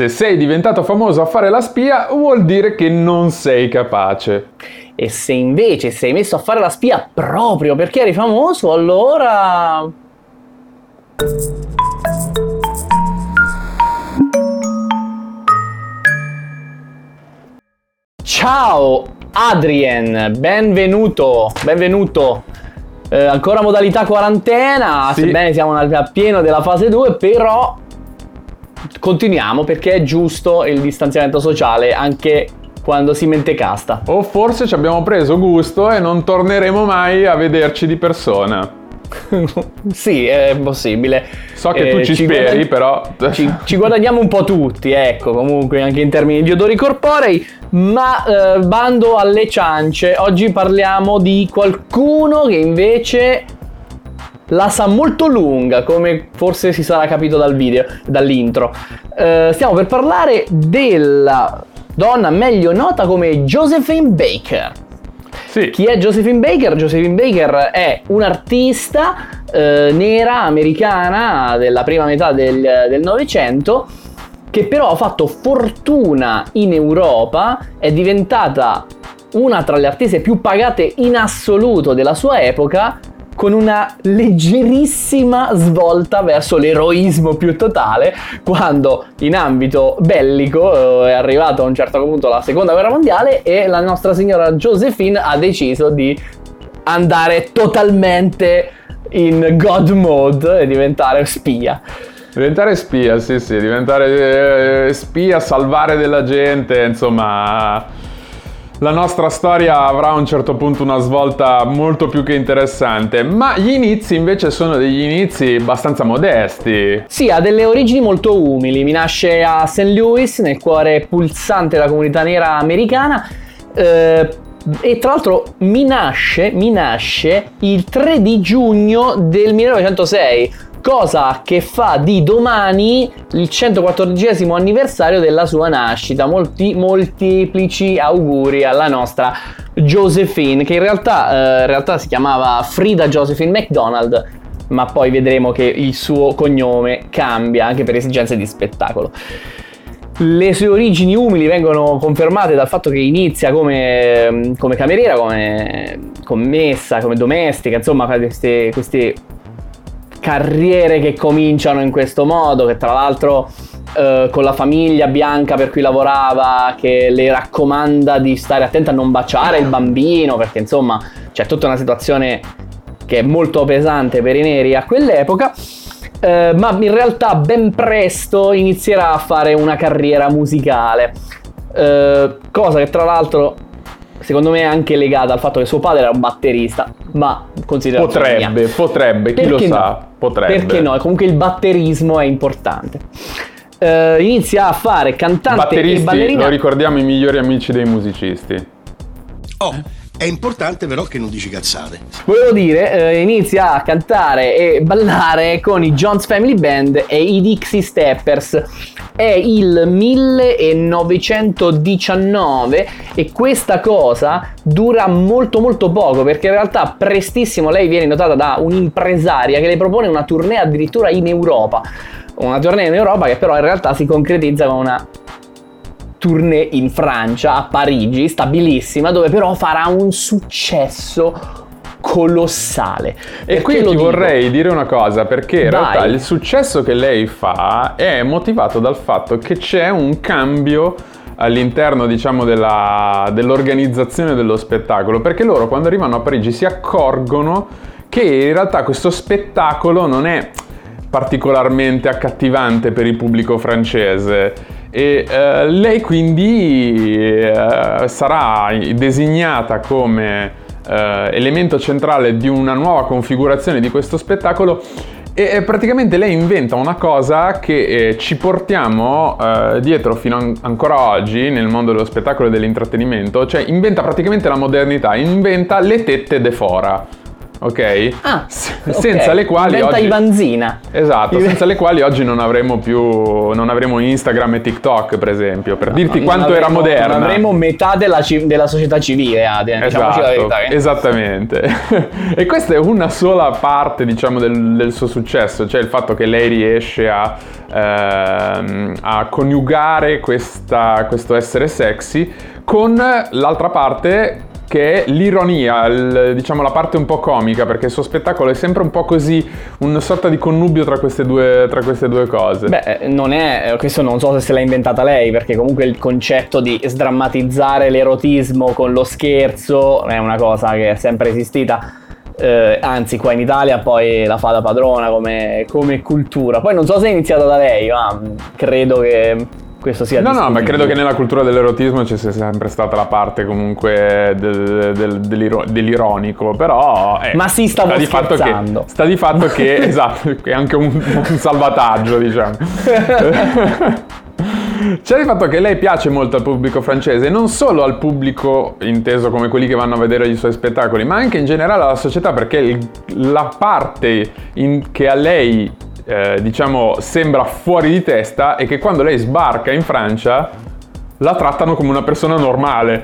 se sei diventato famoso a fare la spia, vuol dire che non sei capace. E se invece sei messo a fare la spia proprio perché eri famoso, allora... Ciao Adrien, benvenuto, benvenuto. Eh, ancora modalità quarantena, Sì. sebbene siamo nel pieno della fase 2, però continuiamo perché è giusto il distanziamento sociale anche quando si mente casta. O forse ci abbiamo preso gusto e non torneremo mai a vederci di persona. sì, è possibile. So che Eh, tu ci, speri, guadagn- però... Ci, ci guadagniamo un po' tutti, ecco, comunque anche in termini di odori corporei, ma eh, bando alle ciance, oggi parliamo di qualcuno che invece la sa molto lunga, come forse si sarà capito dal video, dall'intro. Eh, stiamo per parlare della donna meglio nota come Josephine Baker. Sì, Chi è Josephine Baker? Josephine Baker è un'artista eh, nera americana della prima metà del del Novecento che però ha fatto fortuna in Europa, è diventata una tra le artiste più pagate in assoluto della sua epoca con una leggerissima svolta verso l'eroismo più totale quando in ambito bellico eh, è arrivato a un certo punto la seconda guerra mondiale e la nostra signora Josephine ha deciso di andare totalmente in God mode e diventare spia. diventare spia, sì, sì, diventare eh, spia, salvare della gente, insomma... La nostra storia avrà a un certo punto una svolta molto più che interessante, ma gli inizi invece sono degli inizi abbastanza modesti. Sì, ha delle origini molto umili, mi nasce a St. Louis, nel cuore pulsante della comunità nera americana. eh, e tra l'altro mi nasce, mi nasce il 3 di giugno del 1906, cosa che fa di domani il 114 anniversario della sua nascita. Molti, molteplici auguri alla nostra Josephine, che in realtà, eh, in realtà si chiamava Frida Josephine McDonald, ma poi vedremo che il suo cognome cambia anche per esigenze di spettacolo. Le sue origini umili vengono confermate dal fatto che inizia come, come cameriera, come commessa, come domestica, insomma queste, queste carriere che cominciano in questo modo, che tra l'altro eh, con la famiglia bianca per cui lavorava, che le raccomanda di stare attenta a non baciare il bambino, perché insomma c'è tutta una situazione che è molto pesante per i neri a quell'epoca. eh, ma in realtà ben presto inizierà a fare una carriera musicale. Eh, cosa che tra l'altro secondo me è anche legata al fatto che suo padre era un batterista, ma considerazione mia. Potrebbe, potrebbe, chi lo Perché sa, no? potrebbe. Perché no? Comunque il batterismo è importante. Eh, inizia a fare cantante e Batteristi, ballerina. lo ricordiamo, i migliori amici dei musicisti. Oh, è importante però che non dici cazzate. Volevo dire, eh, inizia a cantare e ballare con i Jones Family Band e i Dixie Steppers. È il 1919 e questa cosa dura molto molto poco perché in realtà prestissimo lei viene notata da un'impresaria che le propone una tournée addirittura in Europa. Una tournée in Europa che però in realtà si concretizza con una tournée in Francia, a Parigi, stabilissima, dove però farà un successo colossale. E qui ti dico? vorrei dire una cosa, perché in Vai. realtà il successo che lei fa è motivato dal fatto che c'è un cambio all'interno, diciamo, della- dell'organizzazione dello spettacolo, perché loro quando arrivano a Parigi si accorgono che in realtà questo spettacolo non è particolarmente accattivante per il pubblico francese e eh, lei quindi eh, sarà designata come eh, elemento centrale di una nuova configurazione di questo spettacolo e eh, praticamente lei inventa una cosa che eh, ci portiamo eh, dietro fino an- ancora oggi nel mondo dello spettacolo e dell'intrattenimento, cioè inventa praticamente la modernità, inventa le tette de fora. Ok? Ah, S- ok. senza le quali Diventa oggi... Ivanzina. Esatto, senza le quali oggi non avremo più non avremo Instagram e TikTok, per esempio, per dirti Non quanto era avremo- moderna. Non avremo metà della, ci- della società civile, Adrian, diciamoci la Esatto, verità. eh. esattamente. e questa è una sola parte, diciamo, del, del suo successo, cioè il fatto che lei riesce a, ehm, a coniugare questa- questo essere sexy con l'altra parte che è l'ironia, il- diciamo la parte un po' comica, perché il suo spettacolo è sempre un po' così, una sorta di connubio tra queste due, tra queste due cose. Beh, eh, non è, questo non so se se l'ha inventata lei, perché comunque il concetto di sdrammatizzare l'erotismo con lo scherzo è una cosa che è sempre esistita. eh, anzi, qua in Italia poi la fa da padrona come, come cultura. Poi non so se è iniziata da lei, ma credo che questo sia No, no, ma credo che nella cultura dell'erotismo ci sia sempre stata la parte comunque del- del- dell'iro- dell'ironico, però... eh, Ma sì, stavo sta di fatto che- scherzando. sta di fatto che, esatto, è anche un, un salvataggio, diciamo. C'è il fatto che lei piace molto al pubblico francese, non solo al pubblico inteso come quelli che vanno a vedere i suoi spettacoli, ma anche in generale alla società, perché il- la parte in- che a lei, eh, diciamo, sembra fuori di testa è che quando lei sbarca in Francia la trattano come una persona normale.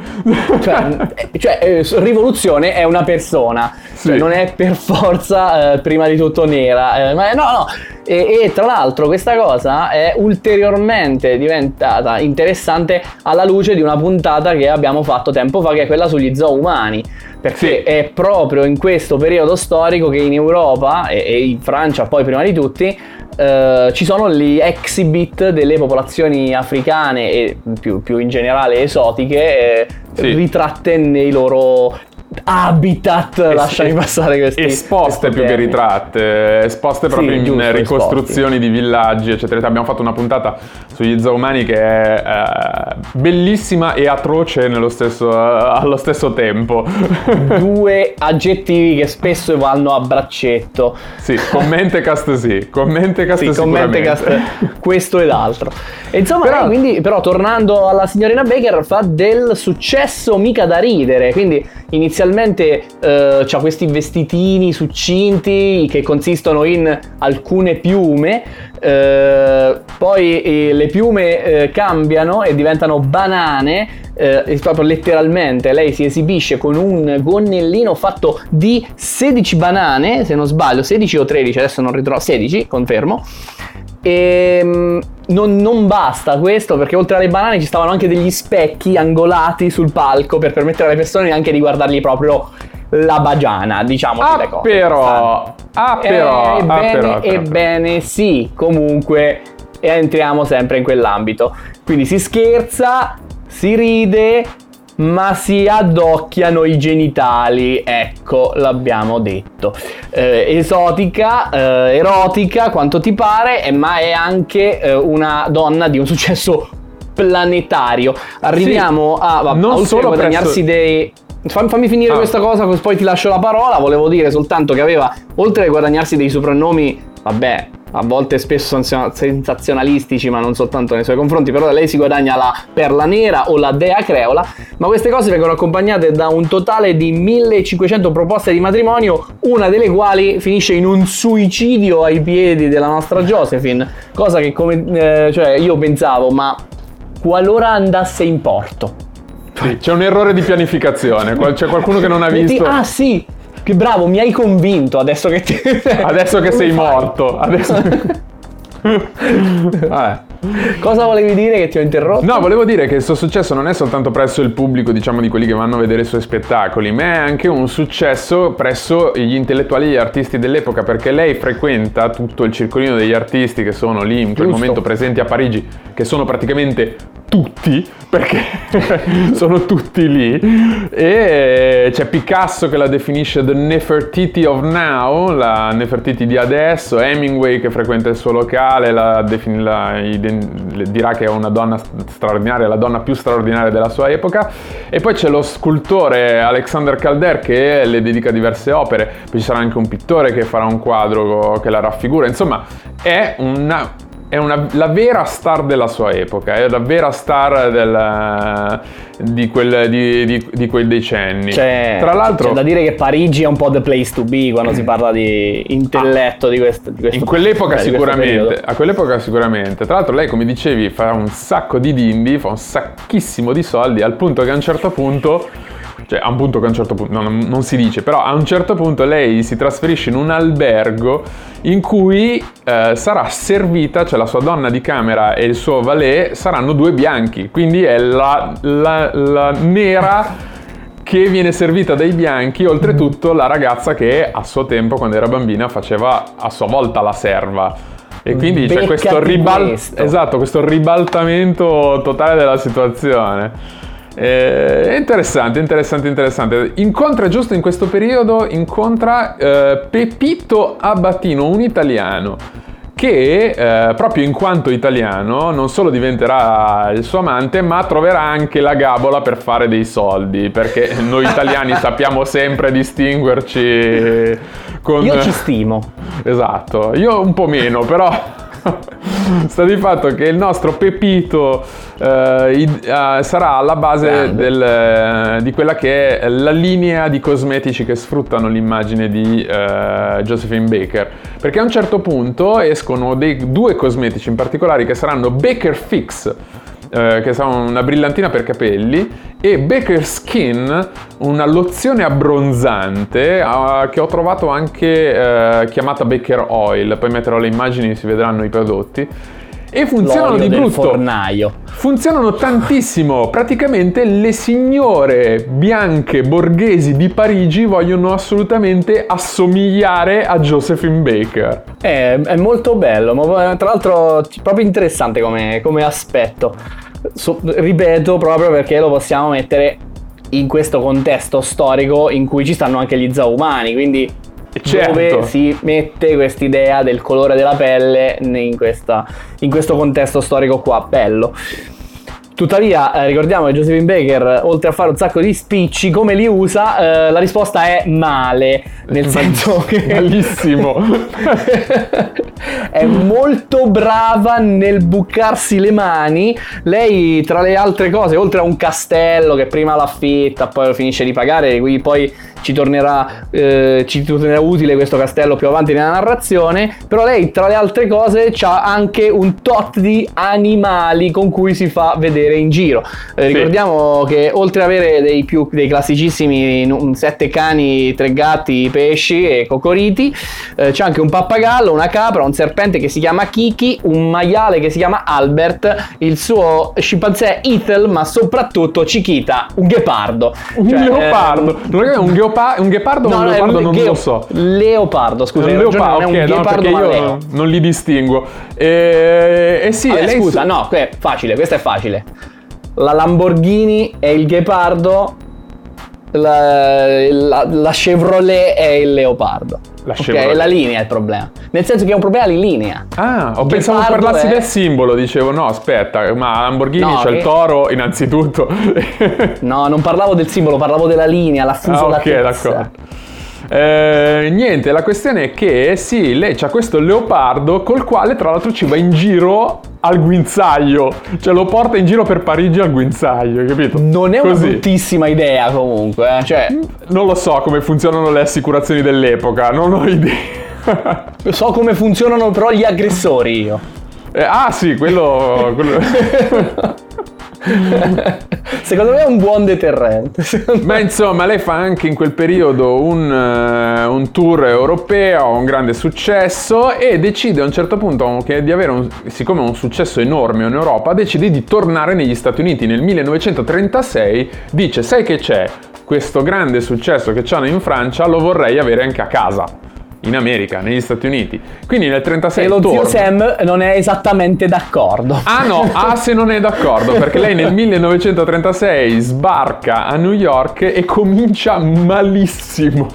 Cioè, cioè, eh, rivoluzione è una persona, Sì. cioè, non è per forza eh, prima di tutto nera. eh, ma no, no. E, e tra l'altro questa cosa è ulteriormente diventata interessante alla luce di una puntata che abbiamo fatto tempo fa, che è quella sugli zoo umani. Perché Sì. è proprio in questo periodo storico che in Europa e, e in Francia poi prima di tutti eh, ci sono gli exhibit delle popolazioni africane e più, più in generale esotiche eh, Sì. ritratte nei loro habitat, lasciami passare questi esposte più che ritratte, esposte Sì, proprio in giusto, ricostruzioni di villaggi, eccetera. Abbiamo fatto una puntata sugli zoomani che è eh, bellissima e atroce nello stesso, allo stesso tempo. Due aggettivi che spesso vanno a braccetto. sì, commentecast sì, commentecast Sì, sicuramente. Commentecast, questo ed altro. E insomma, Però- lei quindi, però tornando alla signorina Baker, fa del successo mica da ridere. Quindi inizialmente eh, c'ha questi vestitini succinti che consistono in alcune piume. eh, poi eh, le piume eh, cambiano e diventano banane. eh, proprio letteralmente lei si esibisce con un gonnellino fatto di 16 banane, se non sbaglio, 16 o 13, adesso non ritrovo, 16, confermo. E mm, non, non basta questo perché oltre alle banane ci stavano anche degli specchi angolati sul palco per permettere alle persone anche di guardargli proprio la bagiana, diciamo le Ah, cose. però, ah, però, ah, ebbene, però, però, però. ebbene sì, comunque entriamo sempre in quell'ambito. Quindi si scherza, si ride, ma si addocchiano i genitali, ecco, l'abbiamo detto. Eh, esotica, eh, erotica, quanto ti pare, eh, ma è anche eh, una donna di un successo planetario. Arriviamo a, a, non oltre a solo guadagnarsi presso- dei... Fam- Fammi finire Ah. questa cosa, poi ti lascio la parola. Volevo dire soltanto che aveva, oltre a guadagnarsi dei soprannomi, vabbè, a volte spesso sensazionalistici, ma non soltanto nei suoi confronti, però lei si guadagna la perla nera o la dea creola, ma queste cose vengono accompagnate da un totale di 1500 proposte di matrimonio, una delle quali finisce in un suicidio ai piedi della nostra Josephine, cosa che come, eh, cioè io pensavo, ma qualora andasse in porto, Sì, c'è un errore di pianificazione, c'è qualcuno che non ha visto. Ah sì, che bravo, mi hai convinto adesso che ti... Adesso che sei morto. Adesso... Vabbè. Cosa volevi dire che ti ho interrotto? No, volevo dire che il suo successo non è soltanto presso il pubblico, diciamo, di quelli che vanno a vedere i suoi spettacoli, ma è anche un successo presso gli intellettuali e gli artisti dell'epoca, perché lei frequenta tutto il circolino degli artisti che sono lì in quel Giusto. momento presenti a Parigi, che sono praticamente tutti, perché sono tutti lì. E c'è Picasso che la definisce The Nefertiti of Now, la Nefertiti di adesso, Hemingway che frequenta il suo locale, la la- dirà che è una donna straordinaria, la donna più straordinaria della sua epoca. E poi c'è lo scultore Alexander Calder che le dedica diverse opere, poi ci sarà anche un pittore che farà un quadro che la raffigura, insomma è una... È una- la vera star della sua epoca, è la vera star del- di, quel- di- di- di quei decenni. Cioè, Tra l'altro, c'è da dire che Parigi è un po' the place to be quando si parla di intelletto di questo, di questo in quell'epoca eh, questo sicuramente, a quell'epoca sicuramente. Tra l'altro lei, come dicevi, fa un sacco di dindi, fa un sacchissimo di soldi, al punto che a un certo punto, cioè a un punto che a un certo punto, no, non, non si dice, però a un certo punto lei si trasferisce in un albergo in cui eh, sarà servita, cioè la sua donna di camera e il suo valet saranno due bianchi, quindi è la, la- la nera che viene servita dai bianchi, oltretutto la ragazza che a suo tempo, quando era bambina, faceva a sua volta la serva. E quindi c'è Beccati questo, ribal- questo. esatto, questo ribaltamento totale della situazione. Eh, interessante, interessante, interessante. Incontra giusto in questo periodo, incontra eh, Pepito Abatino, un italiano che eh, proprio in quanto italiano non solo diventerà il suo amante, ma troverà anche la gabola per fare dei soldi, perché noi italiani sappiamo sempre distinguerci con... Io ci stimo. Esatto, io un po' meno, però sta di fatto che il nostro Pepito eh, id- eh, sarà alla base del, eh, di quella che è la linea di cosmetici che sfruttano l'immagine di eh, Josephine Baker. Perché a un certo punto escono dei due cosmetici in particolare che saranno Baker Fix. Eh, che sarà una brillantina per capelli e Baker Skin una lozione abbronzante eh, che ho trovato anche eh, chiamata Baker Oil poi metterò le immagini si vedranno i prodotti e funzionano L'olio di brutto fornaio. Funzionano tantissimo, praticamente le signore bianche borghesi di Parigi vogliono assolutamente assomigliare a Josephine Baker. È, è molto bello, ma tra l'altro proprio interessante come, come aspetto. So- ripeto, proprio perché lo possiamo mettere in questo contesto storico in cui ci stanno anche gli zaumani, quindi Certo. dove si mette quest'idea del colore della pelle in, questa- in questo contesto storico qua, bello. Tuttavia, eh, ricordiamo che Josephine Baker, oltre a fare un sacco di spicci, come li usa? Eh, la risposta è male, nel senso che... Malissimo. è molto brava nel bucarsi le mani. Lei, tra le altre cose, oltre a un castello che prima l'affitta, poi lo finisce di pagare, quindi poi ci tornerà, eh, ci tornerà utile questo castello più avanti nella narrazione. Però lei, tra le altre cose, ha anche un tot di animali con cui si fa vedere in giro. Eh, Sì. Ricordiamo che oltre ad avere dei, più, dei classicissimi sette cani, tre gatti, pesci e cocoriti, eh, c'è anche un pappagallo, una capra, un serpente che si chiama Kiki, un maiale che si chiama Albert, il suo scimpanzé Ethel, ma soprattutto Chiquita, un ghepardo. Un Cioè, leopardo. eh, Non è un, geopa- un ghepardo o no, un è leopardo? Non gheo- lo so. Leopardo, scusa, un leopardo, non è ok, un no, perché io non li distingo. E, e sì, Vabbè, scusa, su- no, que- facile, questo è facile. La Lamborghini è il ghepardo, la, la- la Chevrolet è il leopardo. La Ok, Chevrolet. è la linea il problema. Nel senso che è un problema di linea. Ah, ho Il pensato parlassi è- del simbolo, dicevo no, aspetta, ma Lamborghini No, c'è il che- toro innanzitutto. No, non parlavo del simbolo, parlavo della linea, la Ah, ok, d'accordo. Eh, niente, la questione è che sì, lei c'ha questo leopardo col quale tra l'altro ci va in giro al guinzaglio, cioè lo porta in giro per Parigi al guinzaglio, capito? Non è una Così. bruttissima idea comunque, eh, cioè Non lo so come funzionano le assicurazioni dell'epoca, non ho idea. so come funzionano però gli aggressori io. Eh, ah sì, quello... quello... Secondo me è un buon deterrente. Beh, insomma, lei fa anche in quel periodo un, eh, un tour europeo, un grande successo e decide a un certo punto che di avere un, siccome un successo enorme in Europa, decide di tornare negli Stati Uniti. Nel 1936 dice, sai che c'è? Questo grande successo che hanno in Francia lo vorrei avere anche a casa, in America, negli Stati Uniti. Quindi nel 1936 E lo zio torna. Sam non è esattamente d'accordo. Ah no, ah se non è d'accordo, perché lei nel 1936 sbarca a New York e comincia malissimo,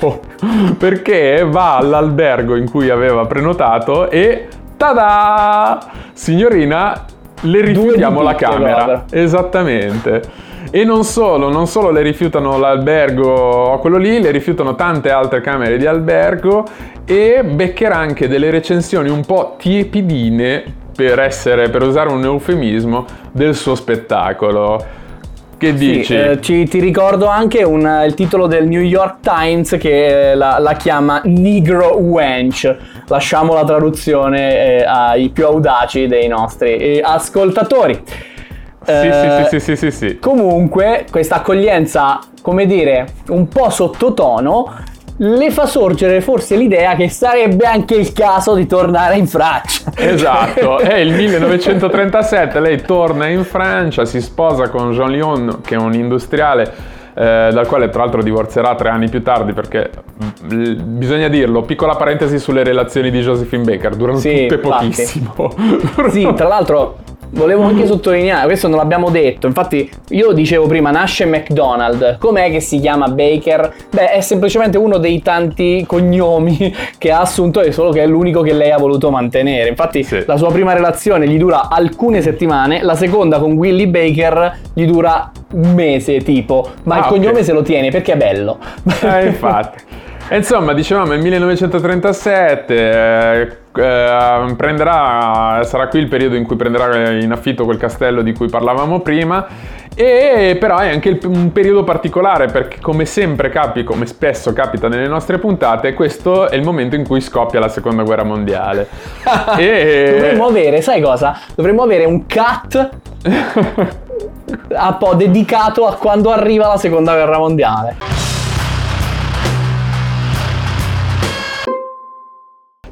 perché va all'albergo in cui aveva prenotato e tada! Signorina, le rifiutiamo la camera. Esattamente. E non solo, non solo le rifiutano l'albergo, quello lì, le rifiutano tante altre camere di albergo e beccherà anche delle recensioni un po' tiepidine per essere, per usare un eufemismo, del suo spettacolo. Che dici? Sì, eh, ci, ti ricordo anche un, il titolo del New York Times che eh, la, la, chiama Negro Wench. Lasciamo la traduzione eh, ai più audaci dei nostri eh. Sì, sì, sì, sì, sì, sì. Comunque, questa accoglienza, come dire, un po' sottotono, le fa sorgere forse l'idea che sarebbe anche il caso di tornare in Francia. Esatto, è il 1937, lei torna in Francia, si sposa con Jean Lyon, che è un industriale. Eh, dal quale tra l'altro divorzierà tre anni più tardi perché l- bisogna dirlo, piccola parentesi sulle relazioni di Josephine Baker, durano sì, tutte pochissimo. sì, tra l'altro Volevo anche sottolineare, questo non l'abbiamo detto, infatti io dicevo prima nasce McDonald, com'è che si chiama Baker? Beh è semplicemente uno dei tanti cognomi che ha assunto e solo che è l'unico che lei ha voluto mantenere, infatti sì. la sua prima relazione gli dura alcune settimane, la seconda con Willie Baker gli dura un mese tipo, ma ah, il cognome okay. se lo tiene perché è bello. Eh infatti. Insomma, dicevamo nel 1937 eh, eh, prenderà, sarà qui il periodo in cui prenderà in affitto quel castello di cui parlavamo prima. E però è anche il, un periodo particolare perché come sempre capita, come spesso capita nelle nostre puntate, questo è il momento in cui scoppia la seconda guerra mondiale. e... Dovremmo avere, sai cosa? Dovremmo avere un cut un po' dedicato a quando arriva la seconda guerra mondiale.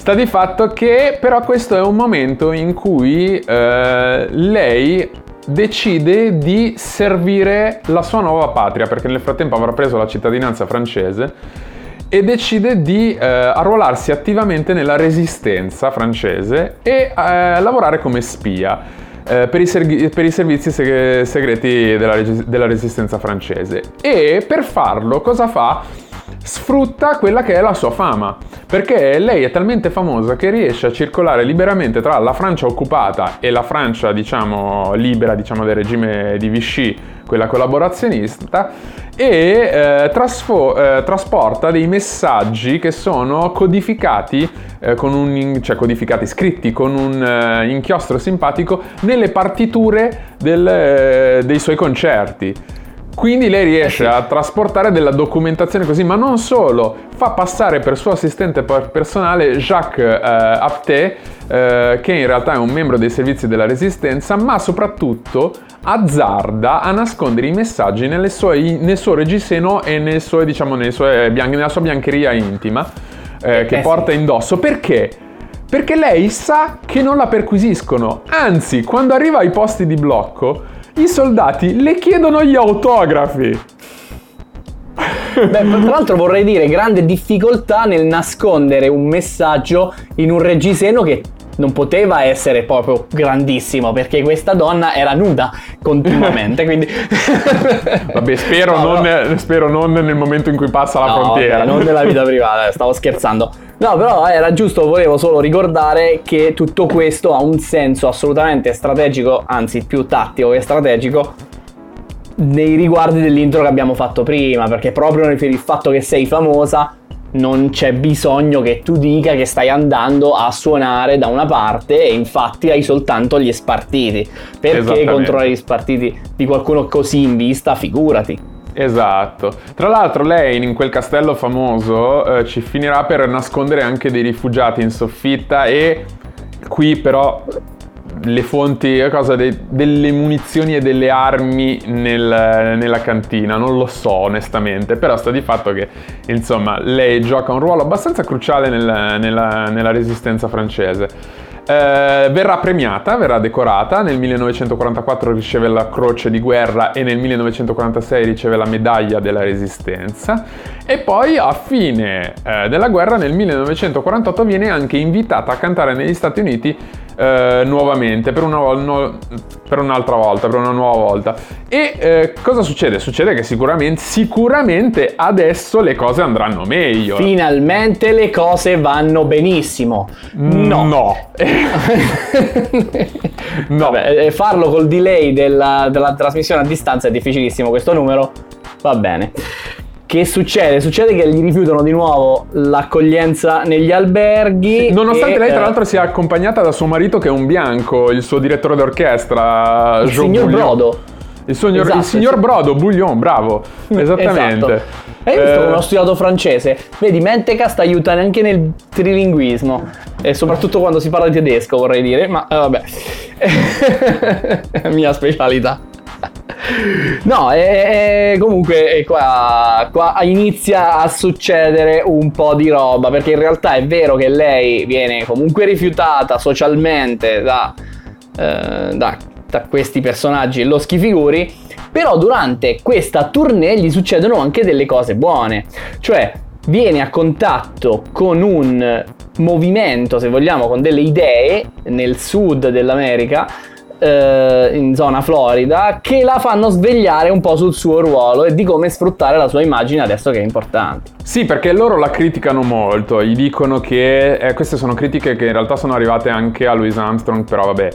Sta di fatto che però questo è un momento in cui eh, lei decide di servire la sua nuova patria, perché nel frattempo avrà preso la cittadinanza francese e decide di eh, arruolarsi attivamente nella resistenza francese e eh, lavorare come spia. Eh, per, i serg- per, i servizi seg- segreti della, reg- della resistenza francese e per farlo cosa fa? Sfrutta quella che è la sua fama, perché lei è talmente famosa che riesce a circolare liberamente tra la Francia occupata e la Francia, diciamo, libera, diciamo, del regime di Vichy, quella collaborazionista, e eh, trasfo- eh, trasporta dei messaggi che sono codificati, eh, un, cioè codificati, scritti con un eh, inchiostro simpatico nelle partiture del, eh, dei suoi concerti. Quindi lei riesce eh sì. a trasportare della documentazione così, ma non solo, fa passare per suo assistente personale Jacques eh, Apté, eh, che in realtà è un membro dei servizi della resistenza, ma soprattutto azzarda a nascondere i messaggi sue, nel suo reggiseno e nel suo, diciamo, sue nella sua biancheria intima eh, che eh porta sì. indosso. Perché? Perché lei sa che non la perquisiscono, anzi, quando arriva ai posti di blocco, i soldati le chiedono gli autografi. Beh, tra l'altro vorrei dire grande difficoltà nel nascondere un messaggio in un reggiseno che non poteva essere proprio grandissimo perché questa donna era nuda continuamente. quindi... Vabbè, spero, no, non, no. spero, non, nel momento in cui passa la no, frontiera. Vabbè, non nella vita privata, stavo scherzando. No, però era giusto, volevo solo ricordare che tutto questo ha un senso assolutamente strategico, anzi più tattico che strategico, nei riguardi dell'intro che abbiamo fatto prima, perché proprio per il fatto che sei famosa non c'è bisogno che tu dica che stai andando a suonare da una parte e infatti hai soltanto gli spartiti. Perché controllare gli spartiti di qualcuno così in vista? Figurati. Esatto. Tra l'altro lei in quel castello famoso eh, ci finirà per nascondere anche dei rifugiati in soffitta e qui però le fonti, cosa, de, delle munizioni e delle armi nel, nella cantina, non lo so onestamente, però sta di fatto che insomma lei gioca un ruolo abbastanza cruciale nel, nella, nella resistenza francese. Eh, verrà premiata, verrà decorata, nel 1944 riceve la croce di guerra e nel 1946 riceve la medaglia della resistenza e poi a fine eh, della guerra nel 1948 viene anche invitata a cantare negli Stati Uniti eh, nuovamente per, una, no, per, un'altra volta, per una nuova volta. E eh, cosa succede? Succede che sicuramente, sicuramente adesso le cose andranno meglio. Finalmente le cose vanno benissimo. No. No. no. Vabbè, farlo col delay della, della trasmissione a distanza è difficilissimo questo numero. Va bene. Che succede? Succede che gli rifiutano di nuovo l'accoglienza negli alberghi. Nonostante e, lei, tra eh, l'altro, sia accompagnata da suo marito, che è un bianco, il suo direttore d'orchestra, il Joe signor Bouillon. Brodo. Il, signor- Esatto, il signor sì. Brodo, Bouillon, bravo. Esattamente. Esatto. Hai visto Eh, come ho studiato francese? Vedi, Mentecast aiuta anche nel trilinguismo. E soprattutto quando si parla di tedesco, vorrei dire. Ma eh, vabbè. Mia specialità. No, e, e comunque e qua, qua inizia a succedere un po' di roba, perché in realtà è vero che lei viene comunque rifiutata socialmente da, eh, da, da questi personaggi loschi figuri, però durante questa tournée gli succedono anche delle cose buone, cioè viene a contatto con un movimento, se vogliamo, con delle idee nel sud dell'America eh, in zona Florida che la fanno svegliare un po' sul suo ruolo e di come sfruttare la sua immagine adesso che è importante. Sì, perché loro la criticano molto, gli dicono che eh, queste sono critiche che in realtà sono arrivate anche a Louis Armstrong, però vabbè.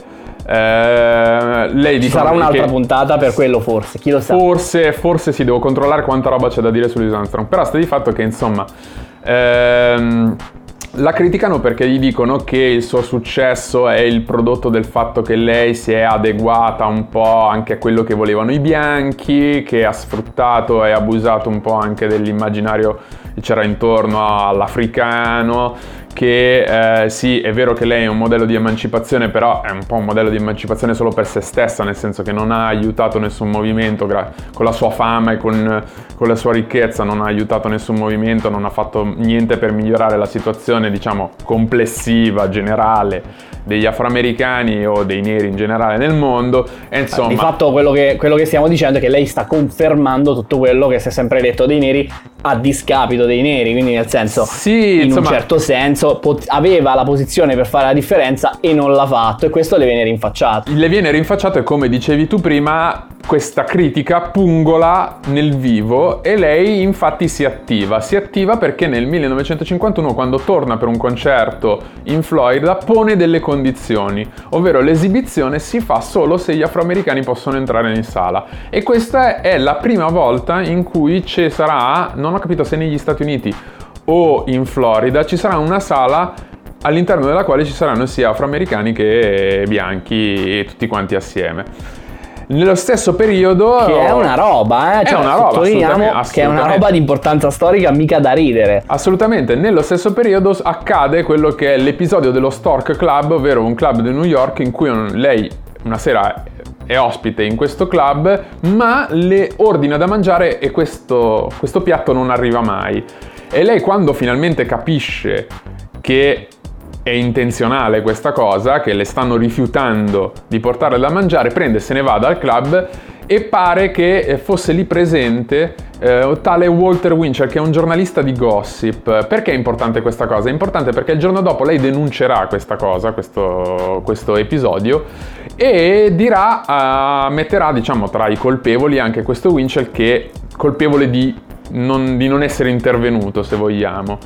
Eh, lei Ci dicono sarà un'altra puntata per quello forse, chi lo sa. Forse, forse sì, devo controllare quanta roba c'è da dire su Louis Armstrong, però sta di fatto che insomma ehm, la criticano perché gli dicono che il suo successo è il prodotto del fatto che lei si è adeguata un po' anche a quello che volevano i bianchi, che ha sfruttato e abusato un po' anche dell'immaginario che c'era intorno all'africano, che eh, sì, è vero che lei è un modello di emancipazione, però è un po' un modello di emancipazione solo per se stessa, nel senso che non ha aiutato nessun movimento gra- con la sua fama e con, con la sua ricchezza, non ha aiutato nessun movimento, non ha fatto niente per migliorare la situazione, diciamo, complessiva, generale degli afroamericani o dei neri in generale nel mondo. E insomma Di fatto quello che, quello che stiamo dicendo è che lei sta confermando tutto quello che si è sempre detto dei neri a discapito dei neri, quindi nel senso Sì, in insomma- un certo senso pot- aveva la posizione per fare la differenza e non l'ha fatto e questo le viene rinfacciato. Le viene rinfacciato e come dicevi tu prima, questa critica pungola nel vivo e lei infatti si attiva. Si attiva perché nel 1951 quando torna per un concerto in Florida pone delle condizioni, ovvero l'esibizione si fa solo se gli afroamericani possono entrare in sala. E questa è la prima volta in cui ci sarà, non ho capito se negli Stati Uniti o in Florida, ci sarà una sala all'interno della quale ci saranno sia afroamericani che bianchi tutti quanti assieme. Nello stesso periodo... Che è una roba, eh? È Cioè, una roba, sottolineiamo assolutamente, che è una assolutamente. roba di importanza storica mica da ridere. Assolutamente, nello stesso periodo accade quello che è l'episodio dello Stork Club, ovvero un club di New York in cui lei una sera è ospite in questo club, ma le ordina da mangiare e questo, questo piatto non arriva mai. E lei quando finalmente capisce che è intenzionale questa cosa, che le stanno rifiutando di portarle da mangiare, prende e se ne va dal club e pare che eh, fosse lì presente eh, tale Walter Winchell che è un giornalista di gossip. Perché è importante questa cosa? È importante perché il giorno dopo lei denuncerà questa cosa, questo, questo episodio e dirà, eh, metterà diciamo tra i colpevoli anche questo Winchell che è colpevole di non, di non essere intervenuto se vogliamo.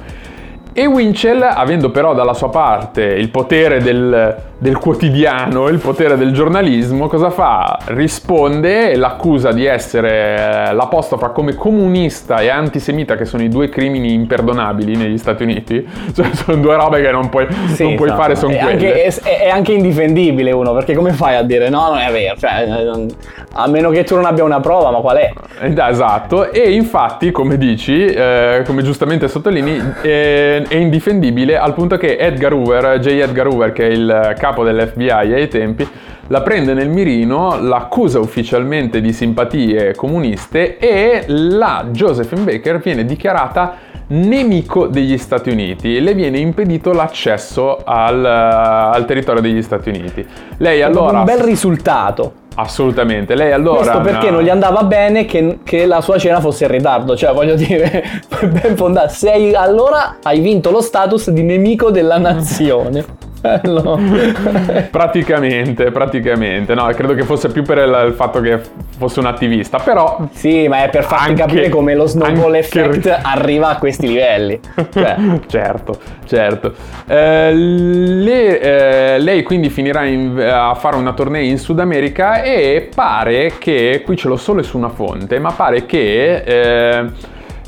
E Winchell, avendo però dalla sua parte il potere del, del quotidiano, il potere del giornalismo, cosa fa? Risponde e l'accusa di essere eh, l'apostrofa come comunista e antisemita, che sono i due crimini imperdonabili negli Stati Uniti. Cioè, sono due robe che non puoi, Sì, non puoi no, fare, sono è quelle. anche, è, è anche indifendibile uno, perché come fai a dire no, non è vero? Cioè, non- a meno che tu non abbia una prova, ma qual è? Eh, Esatto, e infatti, come dici, eh, come giustamente sottolinei, eh, è indifendibile al punto che Edgar Hoover, J. Edgar Hoover, che è il capo dell'FBI ai tempi, la prende nel mirino, l'accusa ufficialmente di simpatie comuniste e la Josephine Baker viene dichiarata nemico degli Stati Uniti e le viene impedito l'accesso al, al territorio degli Stati Uniti. Lei allora... un bel risultato. Assolutamente, lei allora... Questo perché non gli andava bene che, che la sua cena fosse in ritardo. Cioè, voglio dire, ben fondato. Sei, allora hai vinto lo status di nemico della nazione. Bello. Praticamente, praticamente. No, credo che fosse più per il, il fatto che fosse un attivista, però... Sì, ma è per farti Anche- capire come lo snowball anche- effect arriva a questi livelli. Cioè, certo, certo. Eh, le- eh, lei quindi finirà in- a fare una tournée in Sud America e pare che, qui ce l'ho solo su una fonte, ma pare che... eh,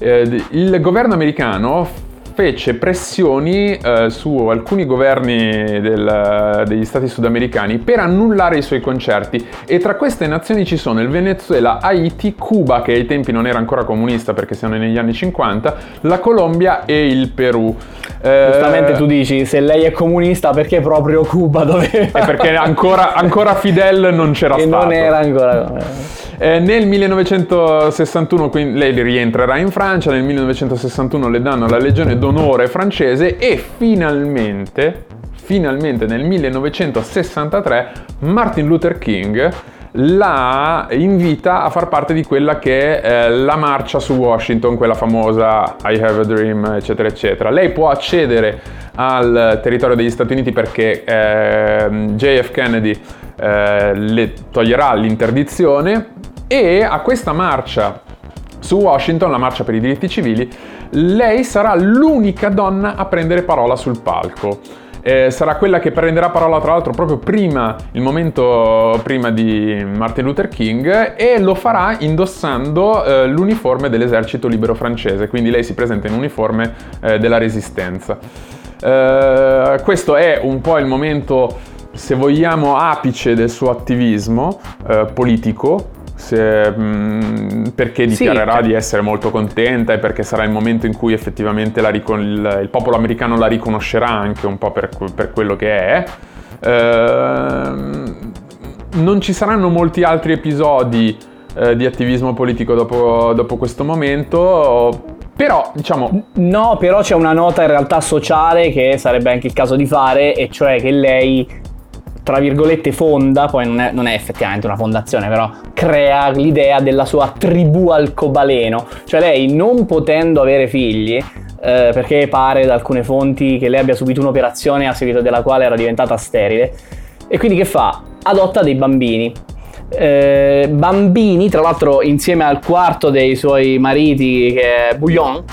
eh, il governo americano fece pressioni eh, su alcuni governi del, degli stati sudamericani per annullare i suoi concerti e tra queste nazioni ci sono il Venezuela, Haiti, Cuba che ai tempi non era ancora comunista perché siamo negli anni 50, la Colombia e il Perù. Eh, Giustamente tu dici se lei è comunista perché proprio Cuba doveva... È perché ancora, ancora Fidel non c'era e stato. non era ancora... Eh, nel 1961 quindi, lei rientrerà in Francia, nel 1961 le danno la Legione d'Onore francese e finalmente, finalmente nel 1963 Martin Luther King la invita a far parte di quella che è la marcia su Washington, quella famosa I have a dream, eccetera, eccetera. Lei può accedere al territorio degli Stati Uniti perché eh, JF Kennedy eh, le toglierà l'interdizione e a questa marcia su Washington, la marcia per i diritti civili, lei sarà l'unica donna a prendere parola sul palco. Eh, sarà quella che prenderà parola tra l'altro proprio prima, il momento prima di Martin Luther King e lo farà indossando eh, l'uniforme dell'esercito libero francese, quindi lei si presenta in uniforme eh, della resistenza. Eh, questo è un po' il momento, se vogliamo, apice del suo attivismo eh, politico, se, mh, mm, perché dichiarerà sì. di essere molto contenta e perché sarà il momento in cui effettivamente ricon- il, il, popolo americano la riconoscerà anche un po' per, per quello che è. Ehm, non ci saranno molti altri episodi eh, di attivismo politico dopo, dopo questo momento, però, diciamo... No, però c'è una nota in realtà sociale che sarebbe anche il caso di fare, e cioè che lei tra virgolette fonda, poi non è, non è, effettivamente una fondazione, però crea l'idea della sua tribù alcobaleno, cioè lei non potendo avere figli, eh, perché pare da alcune fonti che lei abbia subito un'operazione a seguito della quale era diventata sterile, e quindi che fa? Adotta dei bambini. Eh, bambini, tra l'altro insieme al quarto dei suoi mariti che è Bouillon,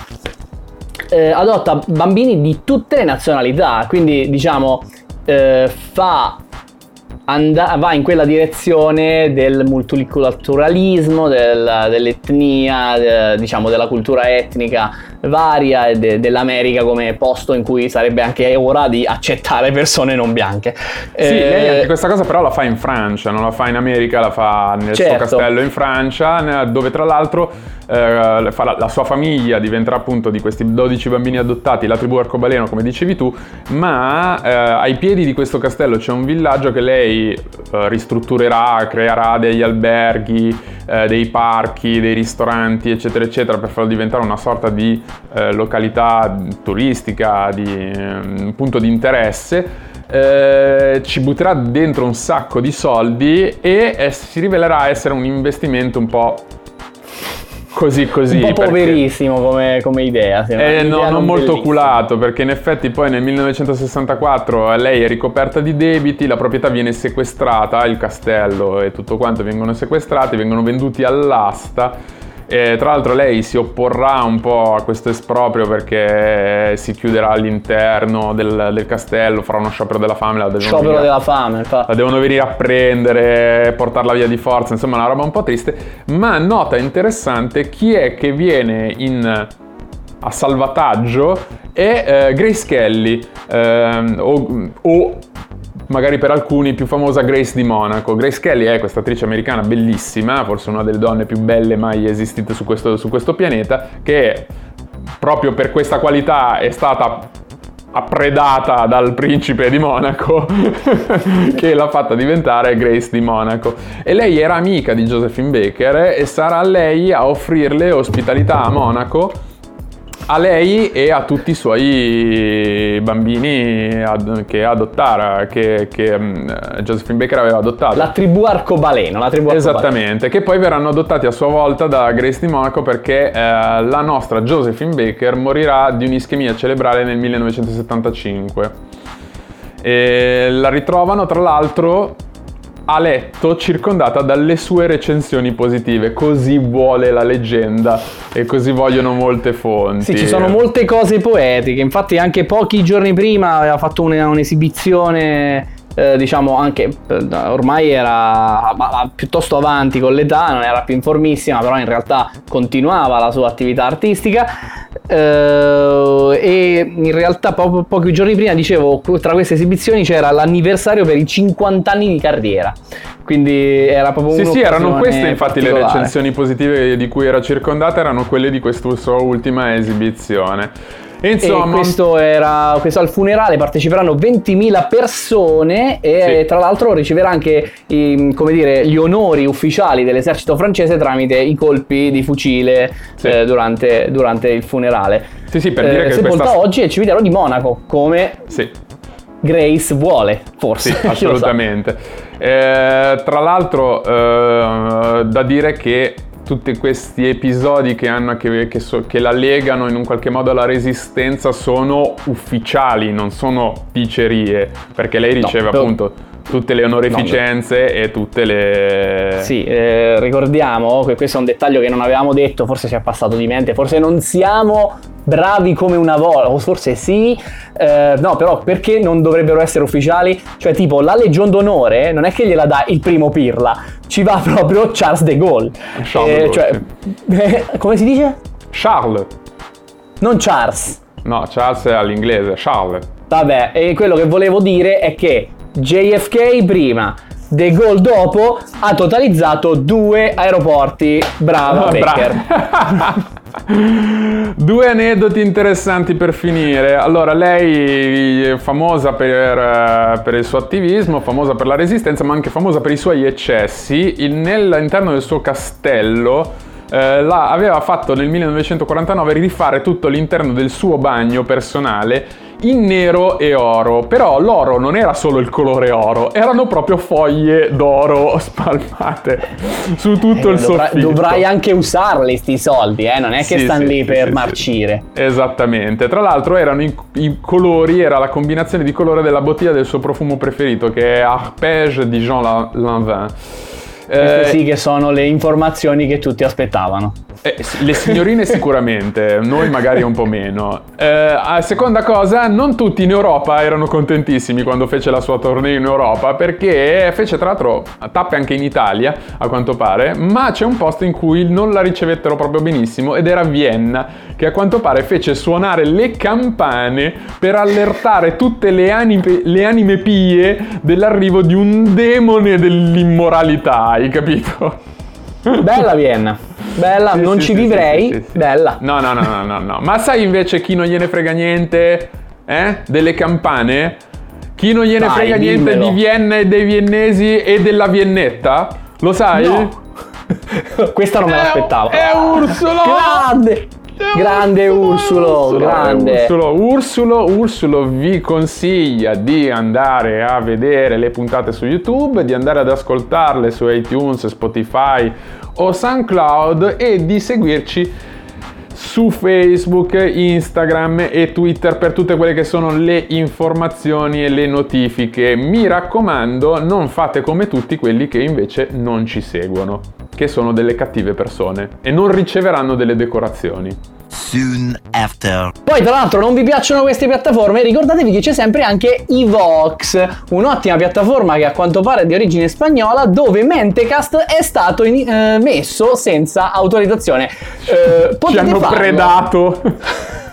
eh, adotta bambini di tutte le nazionalità, quindi diciamo eh, fa and- va in quella direzione del multiculturalismo, del, dell'etnia, de, diciamo della cultura etnica varia e de- dell'America come posto in cui sarebbe anche ora di accettare persone non bianche. Sì, eh, lei anche questa cosa però la fa in Francia, non la fa in America, la fa nel certo. suo castello in Francia, dove tra l'altro eh, la, la, sua famiglia diventerà appunto di questi 12 bambini adottati, la tribù arcobaleno come dicevi tu, ma eh, ai piedi di questo castello c'è un villaggio che lei eh, ristrutturerà, creerà degli alberghi, eh, dei parchi, dei ristoranti, eccetera, eccetera, per farlo diventare una sorta di eh, località turistica, di um, punto di interesse. Eh, ci butterà dentro un sacco di soldi e eh, si rivelerà essere un investimento un po' così così. Un po' poverissimo come, come, idea. Eh, no, non, non molto oculato perché in effetti poi nel 1964 lei è ricoperta di debiti, la proprietà viene sequestrata, il castello e tutto quanto vengono sequestrati, vengono venduti all'asta e tra l'altro lei si opporrà un po' a questo esproprio perché si chiuderà all'interno del, del castello, farà uno sciopero della fame. La sciopero venire, della fame, infatti. La devono venire a prendere, portarla via di forza, insomma una roba un po' triste. Ma nota interessante chi è che viene in a salvataggio è eh, Grace Kelly eh, o, o magari per alcuni più famosa Grace di Monaco. Grace Kelly è questa attrice americana bellissima, forse una delle donne più belle mai esistite su questo, su questo pianeta, che proprio per questa qualità è stata appredata dal principe di Monaco che l'ha fatta diventare Grace di Monaco e lei era amica di Josephine Baker e sarà lei a offrirle ospitalità a Monaco a lei e a tutti i suoi bambini ad, che adottara, che, che um, Josephine Baker aveva adottato. La tribù arcobaleno, la tribù arcobaleno. Esattamente, che poi verranno adottati a sua volta da Grace di Monaco perché eh, la nostra Josephine Baker morirà di un'ischemia cerebrale nel 1975. E la ritrovano tra l'altro a letto circondata dalle sue recensioni positive. Così vuole la leggenda e così vogliono molte fonti. Sì, ci sono molte cose poetiche. Infatti, anche pochi giorni prima aveva fatto un'esibizione eh, diciamo anche eh, ormai era piuttosto avanti con l'età, non era più informissima, però in realtà continuava la sua attività artistica. Eh, e in realtà po- pochi giorni prima dicevo tra queste esibizioni c'era l'anniversario per i 50 anni di carriera quindi era proprio Sì, sì, erano queste infatti le recensioni positive di cui era circondata, erano quelle di questa sua ultima esibizione. Insomma, questo era questo al funerale parteciperanno 20.000 persone e Sì. tra l'altro riceverà anche i- come dire, gli onori ufficiali dell'esercito francese tramite i colpi di fucile Sì. eh, durante, durante il funerale. Sì, sì, per dire che sepolta questa- oggi al cimitero di Monaco, come sì, Grace vuole, forse. Sì, assolutamente. Eh, tra l'altro, eh, da dire che tutti questi episodi che, hanno, che, che, so- che la legano in un qualche modo alla resistenza sono ufficiali, non sono dicerie, perché lei riceve però- appunto tutte le onorificenze e tutte le... Sì, eh, ricordiamo che questo è un dettaglio che non avevamo detto, forse ci è passato di mente, forse non siamo bravi come una volta, o forse sì, eh, no, però perché non dovrebbero essere ufficiali? Cioè, tipo, la Legion d'Onore non è che gliela dà il primo Pirla, ci va proprio Charles de Gaulle. Charles Eh, cioè, come si dice? Charles. Non Charles. No, Charles è all'inglese, Charles. Vabbè, e quello che volevo dire è che JFK prima, De Gaulle dopo, ha totalizzato due aeroporti. Brava, Ah, Becker. bra- Due aneddoti interessanti per finire. Allora, lei è famosa per, eh, per il suo attivismo, famosa per la resistenza, ma anche famosa per i suoi eccessi. Il- nell'interno del suo castello eh, la- aveva fatto nel 1949 rifare tutto l'interno del suo bagno personale in nero e oro. Però l'oro non era solo il colore oro, erano proprio foglie d'oro spalmate su tutto il Eh, Dovrai, soffitto. dovrai anche usarli sti soldi, eh? non è che Sì, stanno sì, lì sì, per marcire. Esattamente. Tra l'altro erano i, i colori, era la combinazione di colore della bottiglia del suo profumo preferito, che è Arpège di Jean La- Lanvin. Queste Eh, sì che sono le informazioni che tutti aspettavano. eh, le signorine sicuramente, noi magari un po' meno. Eh, seconda cosa, non tutti in Europa erano contentissimi quando fece la sua tournée in Europa, perché fece tra l'altro tappe anche in Italia, a quanto pare, ma c'è un posto in cui non la ricevettero proprio benissimo ed era Vienna, che a quanto pare fece suonare le campane per allertare tutte le anime, le anime pie dell'arrivo di un demone dell'immoralità, hai capito? Bella Vienna, bella, Sì, non sì, ci sì, vivrei, bella. No, no, no, no, no, no. Ma sai invece chi non gliene frega niente? Eh? Delle campane? Chi non gliene Vai, frega niente dimmelo. di Vienna e dei viennesi e della Viennetta? Lo sai? No. Questa non me È- l'aspettavo. È Ursulo! Grande! Grande Ursulo, grande. Ursulo, Ursulo, Ursulo vi consiglia di andare a vedere le puntate su YouTube, di andare ad ascoltarle su iTunes, Spotify o SoundCloud e di seguirci su Facebook, Instagram e Twitter per tutte quelle che sono le informazioni e le notifiche. Mi raccomando, non fate come tutti quelli che invece non ci seguono, che sono delle cattive persone e non riceveranno delle decorazioni. Soon after. Poi tra l'altro non vi piacciono queste piattaforme, ricordatevi che c'è sempre anche Evox, un'ottima piattaforma che a quanto pare è di origine spagnola dove Mentecast è stato in- eh, messo senza autorizzazione. Eh, Ci hanno farlo. predato.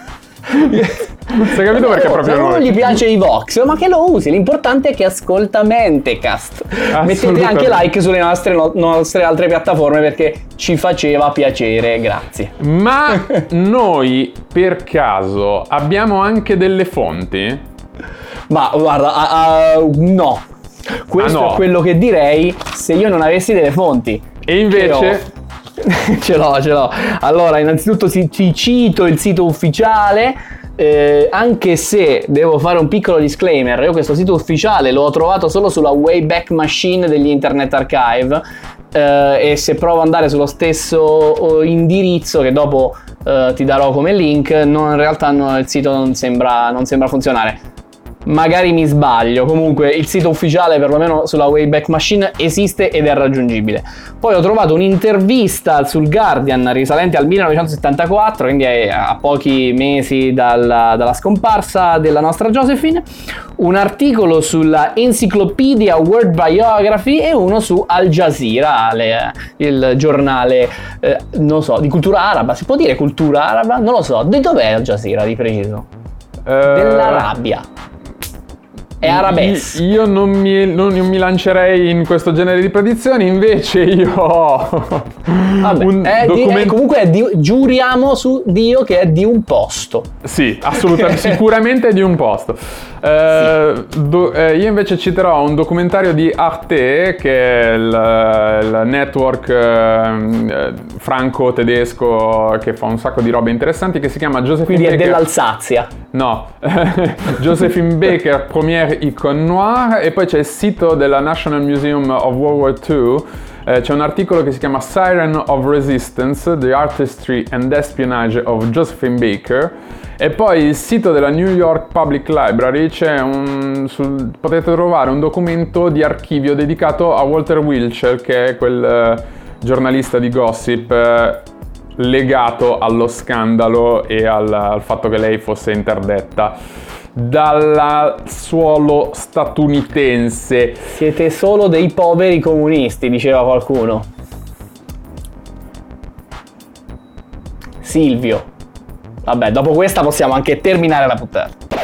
Non è capito perché proprio uno noi. gli piace Evox, ma che lo usi, l'importante è che ascolta Mentecast. Mettete anche like sulle nostre, no- nostre altre piattaforme perché ci faceva piacere, grazie. Ma noi per caso abbiamo anche delle fonti? Ma guarda, ah, ah, no. Questo Ah, no. è quello che direi se io non avessi delle fonti. E invece ce l'ho, ce l'ho. Allora, innanzitutto ti, ti cito il sito ufficiale. Eh, anche se devo fare un piccolo disclaimer, io questo sito ufficiale l'ho trovato solo sulla Wayback Machine degli Internet Archive. eh, e se provo ad andare sullo stesso oh, indirizzo che dopo eh, ti darò come link, no, in realtà no, il sito non sembra, non sembra funzionare. Magari mi sbaglio, comunque il sito ufficiale perlomeno sulla Wayback Machine esiste ed è raggiungibile. Poi ho trovato un'intervista sul Guardian risalente al 1974, quindi a pochi mesi dalla, dalla scomparsa della nostra Josephine, un articolo sulla Encyclopedia World Biography e uno su Al Jazeera, le, il giornale, eh, non so, di cultura araba, si può dire cultura araba? Non lo so, di dov'è Al Jazeera di preciso? Eh, Dell'Arabia. È arabesco. Io io non mi, non mi lancerei in questo genere di predizioni, invece io ho Vabbè, un è di- document- è- comunque è di- giuriamo su Dio che è di un posto. Sì, assolutamente, sicuramente di un posto. Eh, do- eh, io invece citerò un documentario di Arte, che è il, il network eh, franco-tedesco che fa un sacco di robe interessanti, che si chiama Josephine Quindi è Baker. dell'Alsazia. No, Josephine Baker, Première Icon Noire, e poi c'è il sito della National Museum of World War II. eh, c'è un articolo che si chiama Siren of Resistance, The Artistry and Espionage of Josephine Baker. E poi il sito della New York Public Library c'è un, sul- potete trovare un documento di archivio dedicato a Walter Wilshire, che è quel eh, giornalista di gossip eh, legato allo scandalo e al, al fatto che lei fosse interdetta dal suolo statunitense. Siete solo dei poveri comunisti, diceva qualcuno. Silvio. Vabbè, dopo questa possiamo anche terminare la puntata.